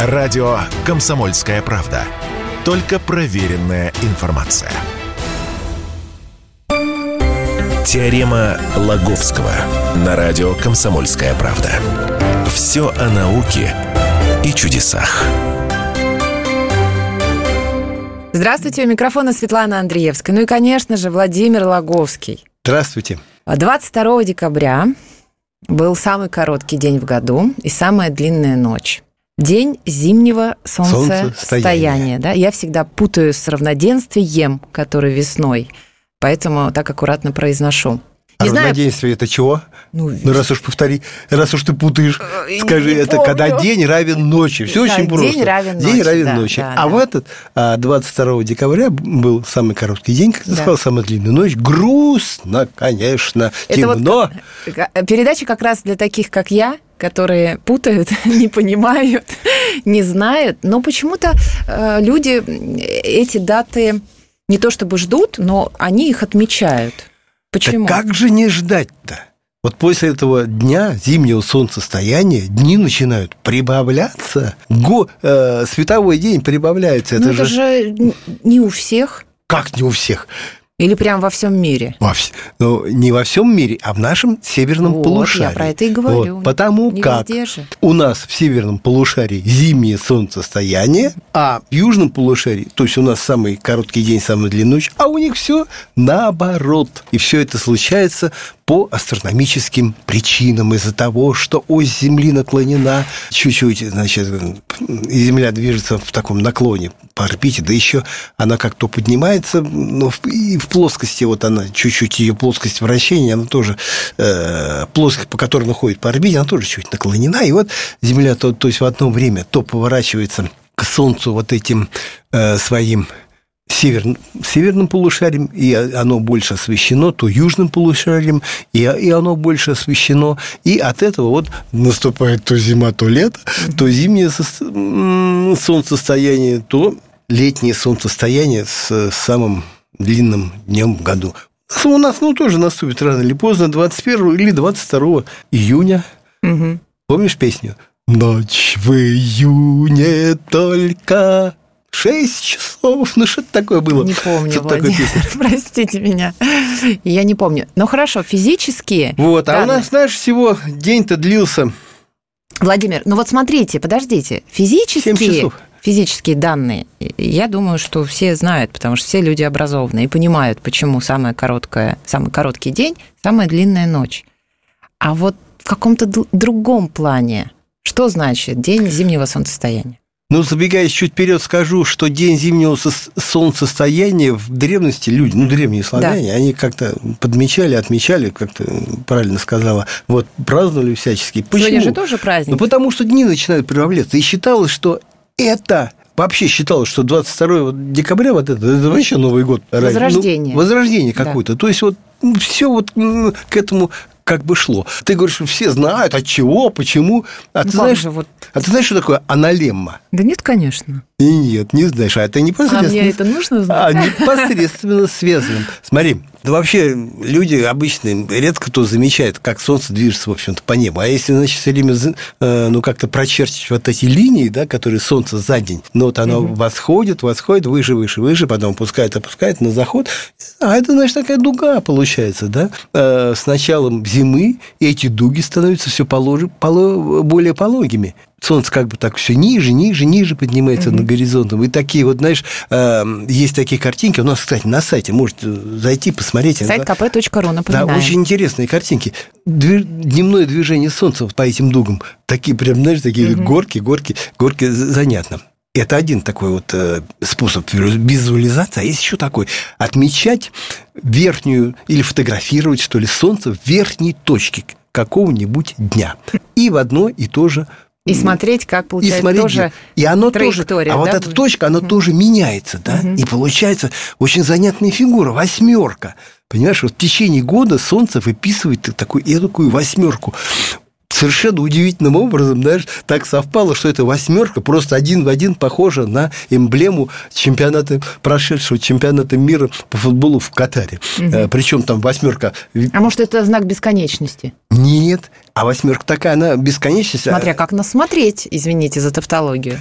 Радио «Комсомольская правда». Только проверенная информация. Теорема Лаговского на радио «Комсомольская правда». Все о науке и чудесах. Здравствуйте, у микрофона Светлана Андреевская. Ну и, конечно же, Владимир Лаговский. Здравствуйте. 22 декабря был самый короткий день в году и самая длинная ночь. День зимнего солнцестояния. Да? Я всегда путаю с равноденствием, который весной, поэтому так аккуратно произношу. А Не знаю, равноденствие это чего? Ну, Ну, раз уж повтори, раз уж ты путаешь, Э, скажи, это помню. когда день равен ночи. Все Да, очень день просто. равен День ночи, равен да, ночи. да, а да. в этот а, 22 декабря был самый короткий день, как ты Да. сказал, самая длинная ночь. Грустно, конечно, Это вот темно. Ка- Передача как раз для таких, как я, которые путают, не понимают, не знают. Но почему-то э, люди эти даты не то чтобы ждут, но они их отмечают. Почему? Так как же не ждать-то? Вот после этого дня зимнего солнцестояния дни начинают прибавляться. Го, э, световой день прибавляется. Ну, это, это же же не у всех. как не у всех. Или прям во всем мире. Во вс- ну, не во всем мире, а в нашем северном Вот, полушарии. я про это и говорю. Вот, потому Не как же. у нас в северном полушарии зимнее солнцестояние, а в южном полушарии, то есть у нас самый короткий день, самая длинная ночь, а у них все наоборот. И все это случается по астрономическим причинам из-за того, что ось Земли наклонена чуть-чуть, значит, и Земля движется в таком наклоне по орбите, да еще она как то поднимается, но и в плоскости, вот она чуть-чуть, ее плоскость вращения, она тоже, э, плоскость, по которой она ходит по орбите, она тоже чуть наклонена, и вот Земля, то, то есть в одно время то поворачивается к Солнцу вот этим э, своим север, северным полушарием, и оно больше освещено, то южным полушарием, и, и оно больше освещено. И от этого вот наступает то зима, то лето, то зимнее солнцестояние, то летнее солнцестояние с самым длинным днем в году. У нас ну, тоже наступит рано или поздно, 21 или 22 июня. Мгм. Помнишь песню? Ночь в июне только шесть часов. Ну, что-то такое было. Не помню, такое Владимир. песня. Простите меня. Я не помню. Ну хорошо, физически. Вот, а у нас, знаешь, всего день-то длился Владимир, ну вот смотрите, подождите. Физические, Семь часов. физические данные, я думаю, что все знают, потому что все люди образованные и понимают, почему самая короткая, самый короткий день, самая длинная ночь. А вот в каком-то другом плане, что значит день зимнего солнцестояния? Ну, забегая чуть вперед, скажу, что день зимнего солнцестояния в древности люди, ну, древние славяне, они как-то подмечали, отмечали, как ты правильно сказала, вот, праздновали всячески. Почему? Сегодня же тоже праздник. Ну, потому что дни начинают прибавляться. И считалось, что это... Вообще считалось, что 22 декабря вот это, это вообще Новый год. Возрождение. Ну, возрождение Да. какое-то. То есть вот все вот м, к этому как бы шло. Ты говоришь, все знают, от чего, почему. А, ты знаешь, же вот- а ты знаешь, что такое аналемма? Да нет, конечно. И нет, не знаешь. А это А непосредственно... мне это нужно А, знать? непосредственно связано. Смотри, да вообще люди обычные редко кто замечает, как солнце движется, в общем-то, по небу. А если, значит, все время, э, ну, как-то прочерчивать вот эти линии, да, которые солнце за день, ну, вот оно восходит, восходит, выше, выше, выше, потом опускает, опускает на заход. А это, значит, такая дуга получается, да. Э, С началом зимы эти дуги становятся все более пологими. Солнце как бы так все ниже, ниже, ниже поднимается над горизонтом. И такие вот, знаешь, э, есть такие картинки. У нас, кстати, на сайте можете зайти, посмотреть. Сайт Да, kp.ru, да, напоминаю. очень интересные картинки. Дневное движение солнца по этим дугам. Такие прям, знаешь, такие горки, горки, горки. з- Занятно. Это один такой вот э, способ визуализации. А есть еще такой. Отмечать верхнюю или фотографировать, что ли, солнце в верхней точке какого-нибудь дня. И в одно и то же И смотреть, как и получается смотреть, тоже и оно тоже, а вот да, эта будет? точка, она тоже меняется, да, и получается очень занятная фигура, восьмерка. Понимаешь, вот в течение года Солнце выписывает такую эдакую восьмерку. Совершенно удивительным образом, знаешь, так совпало, что эта восьмерка просто один в один похожа на эмблему чемпионата, прошедшего чемпионата мира по футболу в Катаре. Угу. Причем там восьмерка... А может, это знак бесконечности? Нет, а восьмерка такая, она бесконечность. А Смотря как нас смотреть, извините за тавтологию.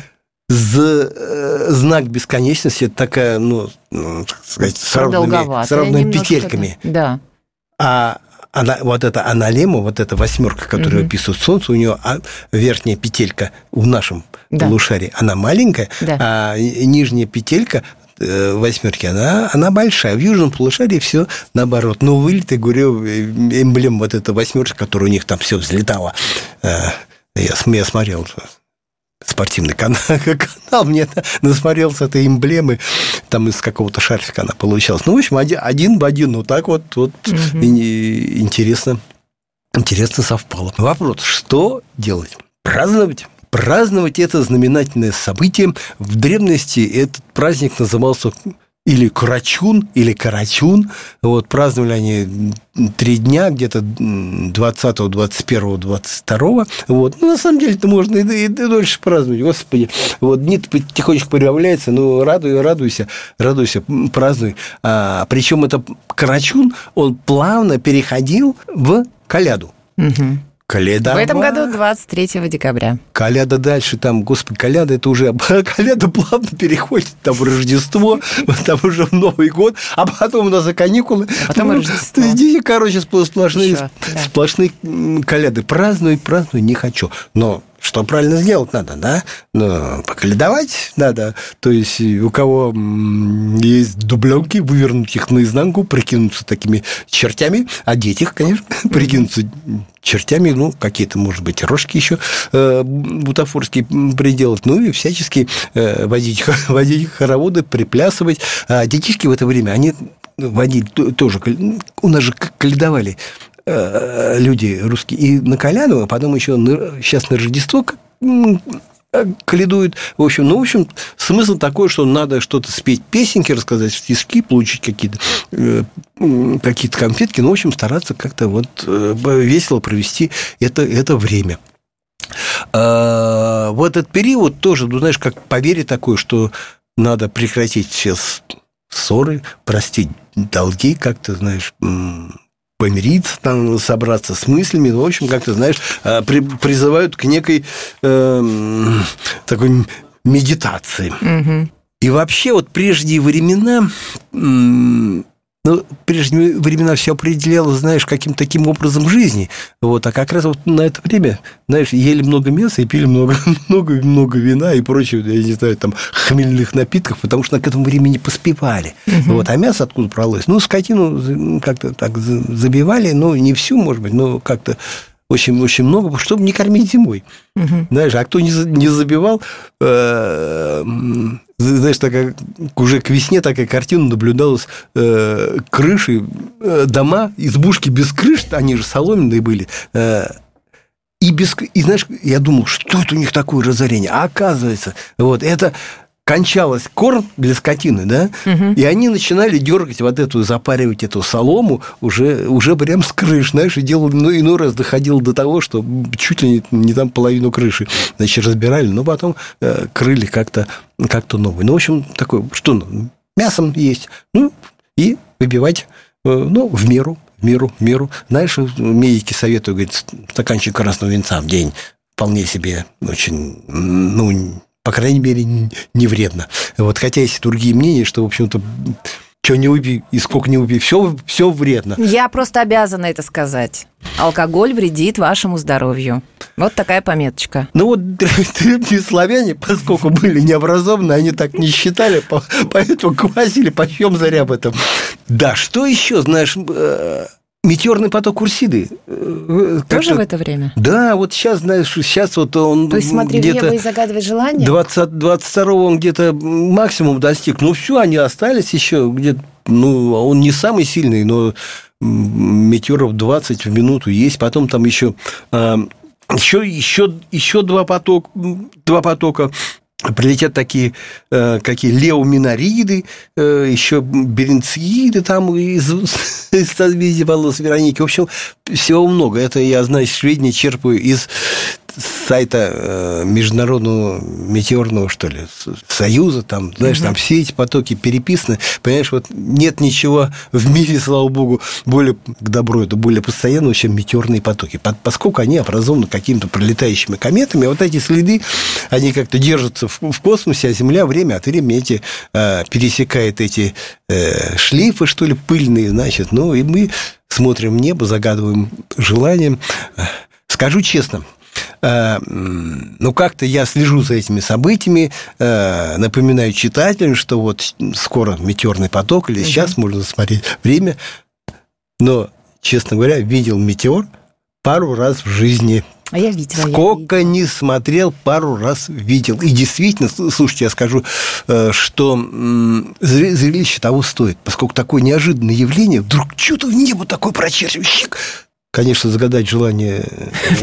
За, э, знак бесконечности это такая, ну, ну так сказать, с равными, с равными петельками. Да. А она, вот эта аналема, вот эта восьмерка, которая угу. описывает Солнце, у нее а, верхняя петелька в нашем да. полушарии, она маленькая, да. а нижняя петелька э, восьмерки, она, она большая. В южном полушарии все наоборот. Но вылет, я говорю, эмблем вот эта восьмерка, которая у них там все взлетала. Э, я, я смотрел спортивный канал, канал мне насмотрелся этой эмблемы, там из какого-то шарфика она получалась. Ну, в общем, один, один в один, ну, так вот, вот угу. интересно, интересно совпало. Вопрос, что делать? Праздновать? Праздновать это знаменательное событие. В древности этот праздник назывался или Курачун, или Карачун. Вот, праздновали они три дня, где-то 20, 21, 22. Вот. Ну, на самом деле, это можно и, и, и дольше праздновать. Господи, вот дни потихонечку прибавляется, ну, радуй, радуйся, радуйся, празднуй. А, причем это Карачун, он плавно переходил в Коляду. Угу. Коляда. В этом году 23 декабря. Коляда дальше, там, господи, Коляда, это уже... Коляда плавно переходит там в Рождество, там уже в Новый год, а потом у нас за каникулы. А потом ну, Рождество. Здесь, короче, сплошные, Еще, да. сплошные Коляды. Празднуй, празднуй, не хочу. Но что правильно сделать надо, да? Ну, поколедовать надо. То есть у кого есть дубленки, вывернуть их наизнанку, прикинуться такими чертями, одеть их, конечно, прикинуться чертями, ну, какие-то, может быть, рожки еще э, бутафорские приделать, ну, и всячески э, водить, водить хороводы, приплясывать. А детишки в это время, они водили тоже, у нас же каледовали Э, люди русские. И на Коляну, а потом еще сейчас на Рождество каледуют. В общем, ну, в общем, смысл такой, что надо что-то спеть, песенки рассказать, стишки, получить какие-то э, какие-то конфетки, ну, в общем, стараться как-то вот э, весело провести это, это время. Вот этот период тоже, ну, знаешь, как поверье такое, что надо прекратить все ссоры, простить долги, как-то, знаешь, помириться, там, собраться с мыслями. Ну, в общем, как ты знаешь, э, при, призывают к некой э, такой медитации. Угу. И вообще, вот прежние времена ну, прежние времена все определяло, знаешь, каким-то таким образом жизни. Вот, а как раз вот на это время, знаешь, ели много мяса и пили много, много, много вина и прочего, я не знаю, там, хмельных напитков, потому что к этому времени поспевали. Угу. Вот, а мясо откуда бралось? Ну, скотину как-то так забивали, ну, не всю, может быть, но как-то очень-очень много, чтобы не кормить зимой. Угу. Знаешь, а кто не, не забивал, э, знаешь, такая, уже к весне такая картина наблюдалась, э, крыши, э, дома, избушки без крыш, они же соломенные были, э, и, без, и знаешь, я думал, что это у них такое разорение? А оказывается, вот это кончалось корм для скотины, да, угу. и они начинали дергать вот эту, запаривать эту солому уже, уже прям с крыш, знаешь, и делали, ну, иной раз доходило до того, что чуть ли не, не там половину крыши, значит, разбирали, но потом э, крыли как-то как новый. Ну, в общем, такое, что, ну, мясом есть, ну, и выбивать, э, ну, в меру, в меру, в меру. Знаешь, медики советуют, говорит, стаканчик красного винца в день вполне себе очень, ну, по крайней мере, не вредно. Вот, хотя есть другие мнения, что, в общем-то, что не выпей и сколько не выпей, все, все вредно. Я просто обязана это сказать. Алкоголь вредит вашему здоровью. Вот такая пометочка. Ну вот древние славяне, поскольку были необразованы, они так не считали, поэтому квасили почем заря об этом. Да, что еще, знаешь, э, Метеорный поток Урсиды. Э, Тоже в это время? Да, вот сейчас, знаешь, сейчас вот он То есть смотри где-то... в небо и загадывай желание? 20, 22 он где-то максимум достиг. Ну, все, они остались еще где-то... Ну, он не самый сильный, но метеоров 20 в минуту есть. Потом там еще, еще, еще, еще два, поток, два потока прилетят такие, э, какие леоминариды, э, еще беренцииды там из, из созвездия волос Вероники. В общем, всего много. Это я, знаешь, сведения черпаю из сайта э, Международного метеорного, что ли, союза, там, знаешь, угу. там все эти потоки переписаны. Понимаешь, вот нет ничего в мире, слава богу, более к добру, это более постоянного, чем метеорные потоки. Поскольку они образованы какими-то пролетающими кометами, вот эти следы, они как-то держатся в, космосе, а Земля время от времени эти, э, пересекает эти э, шлейфы, что ли, пыльные, значит, ну, и мы смотрим небо, загадываем желанием. Скажу честно, ну, как-то я слежу за этими событиями, э, напоминаю читателям, что вот скоро метеорный поток, или сейчас угу. можно смотреть время, но, честно говоря, видел метеор пару раз в жизни. А я видела. Сколько я видела. не смотрел, пару раз видел. И действительно, слушайте, я скажу, э, что зрелище того стоит, поскольку такое неожиданное явление, вдруг что-то в небо такое прочерчивающее, конечно, загадать желание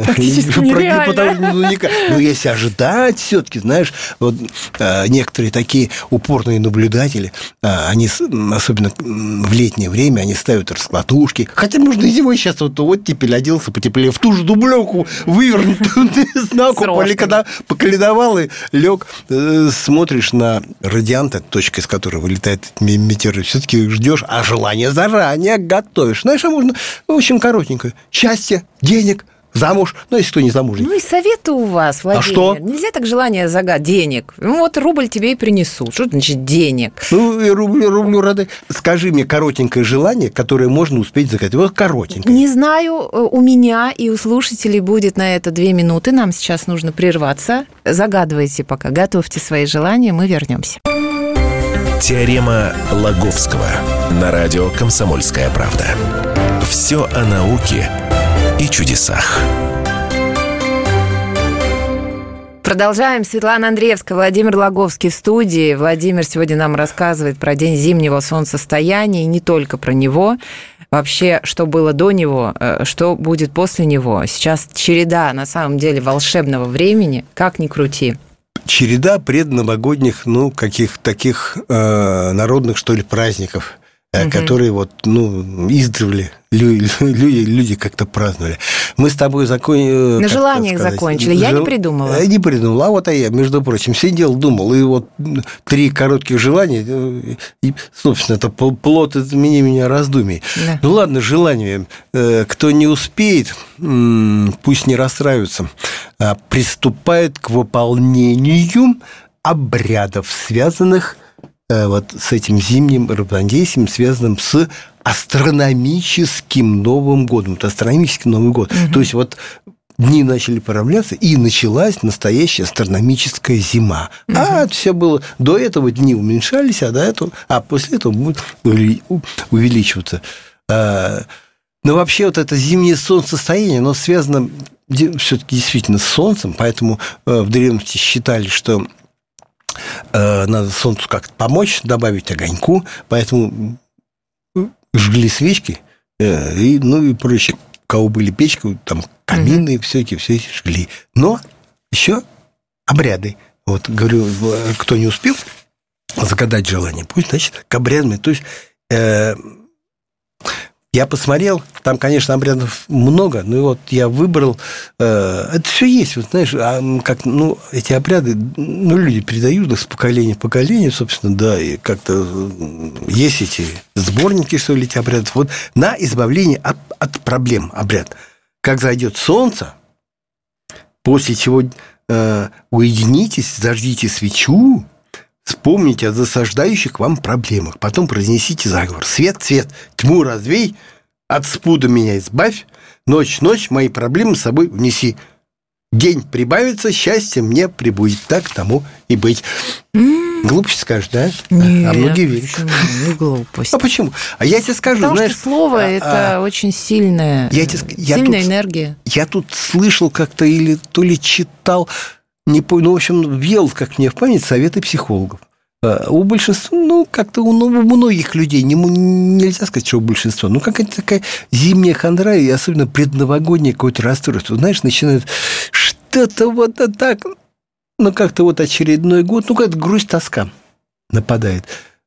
практически нереально. Ну. Но если ожидать все-таки, знаешь, вот а, некоторые такие упорные наблюдатели, а, они, особенно в летнее время, они ставят раскладушки. Хотя можно и зимой сейчас вот оттепель оделся потеплее, в ту же дубленку вывернут знаку, поколедовал и лег. Э, смотришь на радиант, точка, из которой вылетает метеорит, все-таки ждешь, а желание заранее готовишь. Знаешь, а можно, в общем, коротенько счастья, денег, замуж, ну, если кто не замужний. Ну, и советы у вас, Владимир. А что? Нельзя так желание загадать. Денег. Ну, вот рубль тебе и принесут. Что значит денег? Ну, и рубль, рублю рады. Скажи мне коротенькое желание, которое можно успеть загадать. Вот коротенькое. Не знаю, у меня и у слушателей будет на это две минуты. Нам сейчас нужно прерваться. Загадывайте пока, готовьте свои желания, мы вернемся. Теорема Лаговского на радио «Комсомольская правда». Все о науке и чудесах. Продолжаем. Светлана Андреевская, Владимир Логовский в студии. Владимир сегодня нам рассказывает про день зимнего солнцестояния, и не только про него. Вообще, что было до него, э, что будет после него. Сейчас череда, на самом деле, волшебного времени, как ни крути. Череда предновогодних, ну, каких таких э, народных, что ли, праздников угу. которые вот, ну, издревле люди, люди, люди как-то праздновали. Мы с тобой закончили... Э, На желаниях закончили. Я Жел... не придумала. Я не придумала. А вот а я, между прочим, сидел, думал. И вот три коротких желания, э, и, собственно, это плод измени меня раздумий. Да. Ну, ладно, желание. Кто не успеет, пусть не расстраивается, а приступает к выполнению обрядов, связанных Э, вот с этим зимним равнодействием, связанным с астрономическим Новым годом. Это астрономический Новый год. Угу. То есть вот дни начали поравняться, и началась настоящая астрономическая зима. Угу. А все было... До этого дни уменьшались, а до этого... А после этого будет увеличиваться. А, но вообще вот это зимнее солнцестояние, оно связано все-таки действительно с Солнцем, поэтому э, в древности считали, что Э, надо солнцу как-то помочь, добавить огоньку, поэтому жгли свечки, э, и, ну и прочее. У кого были печки, там камины, угу. все эти, все эти жгли. Но еще обряды. Вот, говорю, кто не успел загадать желание, пусть, значит, к обрядам. То есть э, я посмотрел, там, конечно, обрядов много, но вот я выбрал... Э, это все есть, вот знаешь, а как, ну, эти обряды, ну, люди передают их с поколения в поколение, собственно, да, и как-то есть эти сборники, что ли, эти обряды. Вот на избавление от, от проблем обряд. Как зайдет солнце, после чего э, уединитесь, зажгите свечу, Вспомните о засаждающих вам проблемах. Потом произнесите заговор. Свет, свет, тьму развей, от спуда меня избавь, ночь, ночь, мои проблемы с собой унеси. День прибавится, счастье мне прибудет. Так тому и быть. Mm. Глупость скажешь, да? Нет, а многие верят. Почему? Не глупость. А почему? А я тебе скажу, Потому знаешь... что слово а, это а, очень сильное, я тебе, я сильная тут, энергия. Я тут слышал как-то или то ли читал, не помню, ну, в общем, вел, как мне в память, советы психологов. А, у большинства, ну, как-то у, ну, у многих людей, не, нельзя сказать, что у большинства, ну, какая-то такая зимняя хандра, и особенно предновогоднее какое-то расстройство. Знаешь, начинает что-то вот так, ну, как-то вот очередной год, ну, как-то грусть, тоска нападает.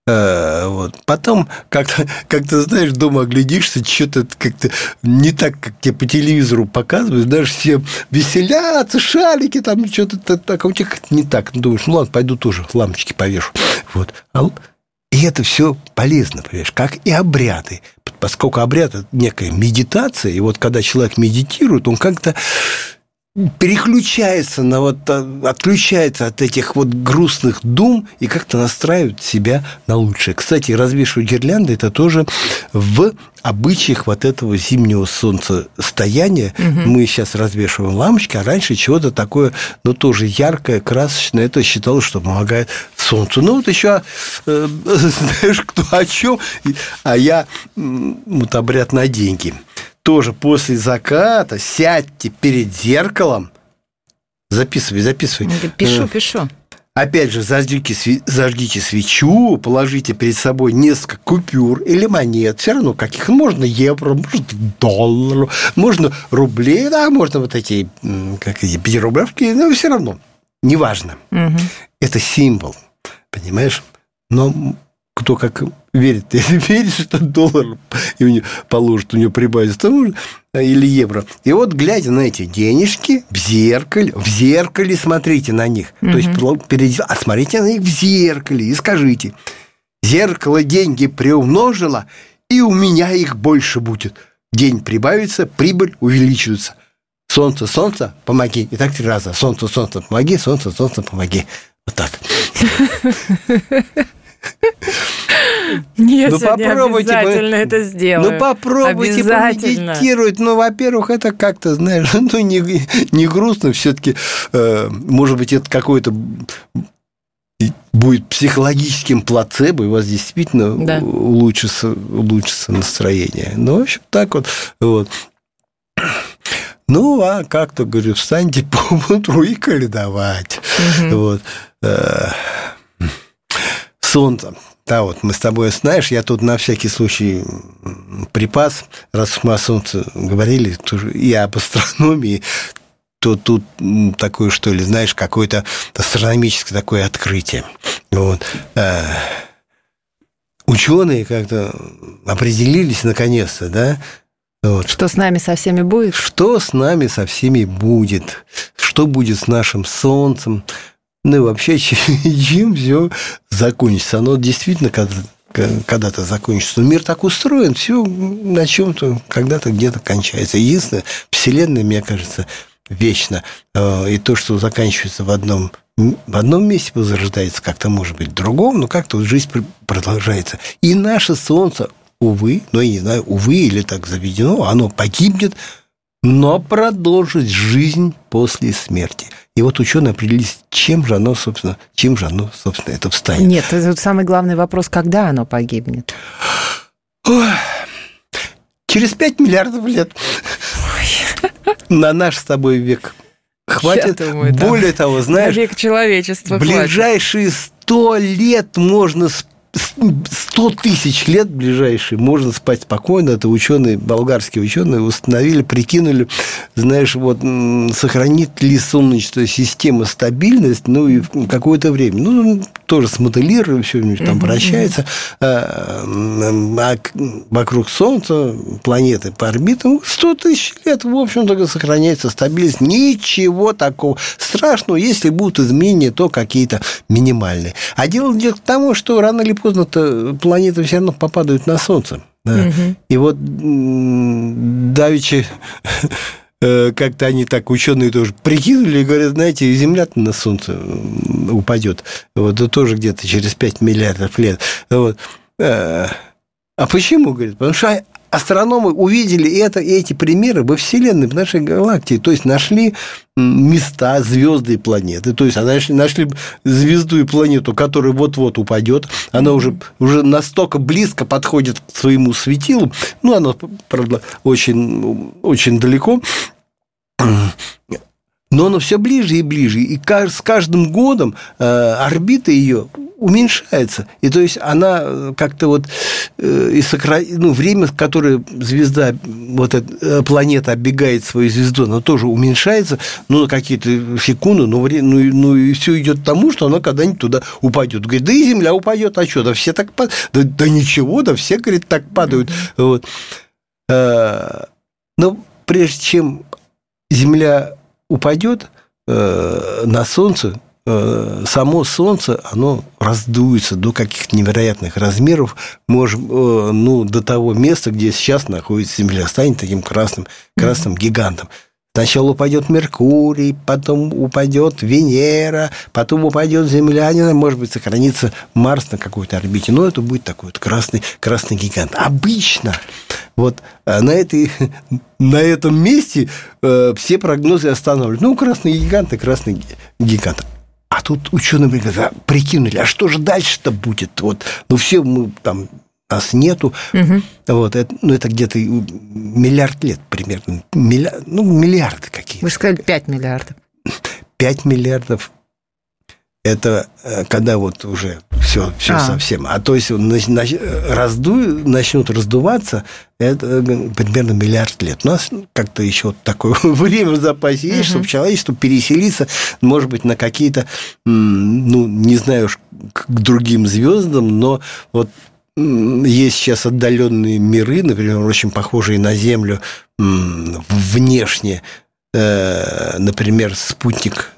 Э, вот. Потом, как-то, как знаешь, дома оглядишься, что-то как-то не так, как тебе по телевизору показывают, даже все веселятся, шалики, там что-то так, а у тебя не так. Ну, думаешь, ну ладно, пойду тоже лампочки повешу. Вот. А и это все полезно, понимаешь, как и обряды. Поскольку обряд – это некая медитация, и вот когда человек медитирует, он как-то переключается на вот, а, отключается от этих вот грустных дум и как-то настраивает себя на лучшее. Кстати, развешивать гирлянды – это тоже в обычаях вот этого зимнего солнцестояния. Угу. Мы сейчас развешиваем лампочки, а раньше чего-то такое, ну, тоже яркое, красочное. Это считалось, что помогает солнцу. Ну, вот еще, э, знаешь, кто о чем, а я вот обряд на деньги – тоже после заката сядьте перед зеркалом. Записывай, записывай. Пишу, э, пишу. Опять же, зажгите, зажгите свечу, положите перед собой несколько купюр или монет. Все равно каких. Можно евро, можно доллар, можно рублей, да, можно вот эти, как эти, пятирублевки, но все равно. Неважно. Угу. Это символ, понимаешь? Но кто как верит. Если верит, что доллар и у положит, у него прибавится, то или евро. И вот, глядя на эти денежки в зеркале, в зеркале смотрите на них. Угу. То есть, перед, а смотрите на них в зеркале и скажите, зеркало деньги приумножило, и у меня их больше будет. День прибавится, прибыль увеличивается. Солнце, солнце, помоги. И так три раза. Солнце, солнце, помоги, солнце, солнце, помоги. Вот так. Нет, ну, попробуйте обязательно это сделаю. Ну, попробуйте помедитировать. Ну, во-первых, это как-то, знаешь, ну, не, не грустно все таки э, может быть, это какое-то будет психологическим плацебо, и у вас действительно да. улучшится, улучшится настроение. Ну, в общем, так вот. вот. Ну, а как-то, говорю, встаньте по утру и каледовать. Угу. Вот. Солнце. Да, вот мы с тобой, знаешь, я тут на всякий случай припас, раз мы о Солнце говорили, и об астрономии, то тут такое, что ли, знаешь, какое-то астрономическое такое открытие. Вот. Э, ученые как-то определились наконец-то, да, вот. Что с нами со всеми будет? Что с нами со всеми будет? Что будет с нашим Солнцем? Ну и вообще, чем все закончится. Оно действительно когда-то закончится. Но мир так устроен, все на чем-то когда-то где-то кончается. Единственное, Вселенная, мне кажется, вечно. Э, и то, что заканчивается в одном в одном месте возрождается как-то, может быть, в другом, но как-то жизнь продолжается. И наше Солнце, увы, ну, я не знаю, увы или так заведено, оно погибнет, но продолжит жизнь после смерти. И вот ученые определились, чем же оно, собственно, чем же оно, собственно, это встанет. Нет, это самый главный вопрос, когда оно погибнет. Ой. Через 5 миллиардов лет. Ой. На наш с тобой век. Хватит. думаю, Более да. того, знаешь, век человечества. Ближайшие сто лет можно спать 100 тысяч лет ближайшие можно спать спокойно. Это ученые, болгарские ученые установили, прикинули, знаешь, вот сохранит ли Солнечная система стабильность, ну, и какое-то время. Ну, тоже смоделируем, все там вращается. А, а вокруг Солнца планеты по орбитам 100 тысяч лет, в общем-то, сохраняется стабильность. Ничего такого страшного, если будут изменения, то какие-то минимальные. А дело идет к тому, что рано или поздно-то планеты все равно попадают на Солнце. Да. Угу. И вот давичи э, как-то они так, ученые тоже прикинули и говорят, знаете, Земля на Солнце упадет. Вот, это тоже где-то через 5 миллиардов лет. Вот. Э, а почему, говорит? Потому что астрономы увидели это, эти примеры во Вселенной, в нашей галактике. То есть нашли места, звезды и планеты. То есть нашли, нашли звезду и планету, которая вот-вот упадет. Она уже, уже настолько близко подходит к своему светилу. Ну, она, правда, очень, очень далеко. Но она все ближе и ближе. И с каждым годом э, орбита ее уменьшается. И то есть она э, как-то вот э, и сокра... ну, время, которое звезда, вот эта планета оббегает свою звезду, оно тоже уменьшается, ну, на какие-то секунды, но время, ну, ну, и все идет к тому, что она когда-нибудь туда упадет. Говорит, да и Земля упадет, а что, да все так падают. Да, да ничего, да все, говорит, так падают. Вот. Но прежде чем Земля упадет на Солнце, Э, само Солнце, оно раздуется до каких-то невероятных размеров, может, э, ну, до того места, где сейчас находится Земля, станет таким красным, красным гигантом. Сначала упадет Меркурий, потом упадет Венера, потом упадет Земля, не знаю, может быть, сохранится Марс на какой-то орбите, но это будет такой вот красный, красный гигант. Обычно вот э, на, этой, на этом месте все прогнозы останавливают. Ну, красный гигант и красный гигант. А тут ученые говорят, а, прикинули, а что же дальше-то будет? Вот, ну, все мы там нас нету. Угу. Вот, это, ну, это где-то миллиард лет примерно. Миллиард, ну, миллиарды какие-то. Вы сказали 5 миллиардов. 5 миллиардов это э, когда вот уже все, все а. совсем. А то есть разду, начнут раздуваться, это э, примерно миллиард лет. У нас как-то еще такое время в запасе есть, угу. чтобы человечество переселиться, может быть, на какие-то, ну, не знаю, к другим звездам, но вот есть сейчас отдаленные миры, например, очень похожие на Землю внешне, э, например, спутник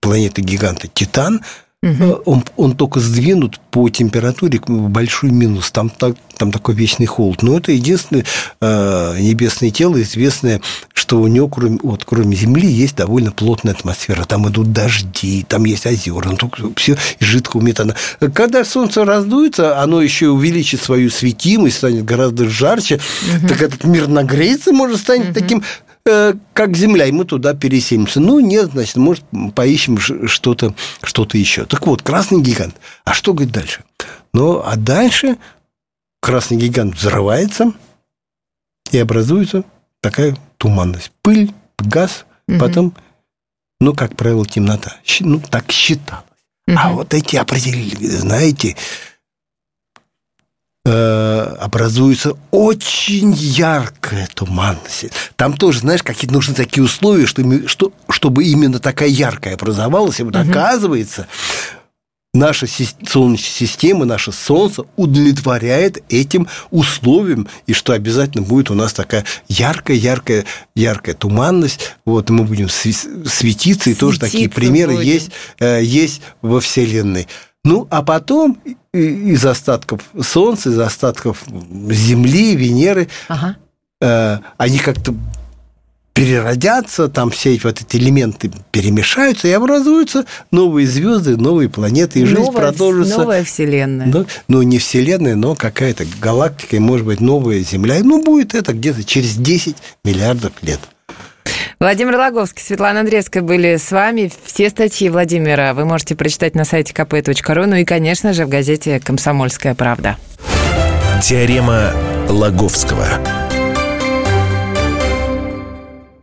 планеты-гиганта Титан, Угу. Он, он только сдвинут по температуре в большой минус. Там, так, там такой вечный холод. Но это единственное э, небесное тело, известное, что у него, кроме, вот, кроме Земли, есть довольно плотная атмосфера. Там идут дожди, там есть озера, ну, все из жидкого метана. Когда Солнце раздуется, оно еще увеличит свою светимость, станет гораздо жарче. Угу. Так этот мир нагреется, может, станет угу. таким Э, как Земля, и мы туда переселимся. Ну, нет, значит, может, поищем что-то что еще. Так вот, красный гигант. А что, говорит, дальше? Ну, а дальше красный гигант взрывается, и образуется такая туманность. Пыль, газ, угу. потом, ну, как правило, темнота. Ну, так считалось. Угу. А вот эти определили, знаете, Э, образуется очень яркая туманность. Там тоже, знаешь, какие нужны такие условия, что, что, чтобы именно такая яркая образовалась. И вот угу. оказывается, наша Солнечная система, наше Солнце удовлетворяет этим условиям, и что обязательно будет у нас такая яркая, яркая, яркая туманность. Вот, и мы будем светиться, Светиться и тоже такие примеры есть, э, есть во Вселенной. Ну, а потом из остатков Солнца, из остатков Земли, Венеры, ага. э, они как-то переродятся, там все эти вот эти элементы перемешаются и образуются новые звезды, новые планеты, и жизнь новая, продолжится. Новая Вселенная. Да, ну, не Вселенная, но какая-то галактика, и, может быть, новая Земля. Ну, будет это где-то через 10 миллиардов лет. Владимир Логовский, Светлана Андрейская были с вами. Все статьи Владимира вы можете прочитать на сайте kp.ru, ну и, конечно же, в газете «Комсомольская правда». Теорема Лаговского.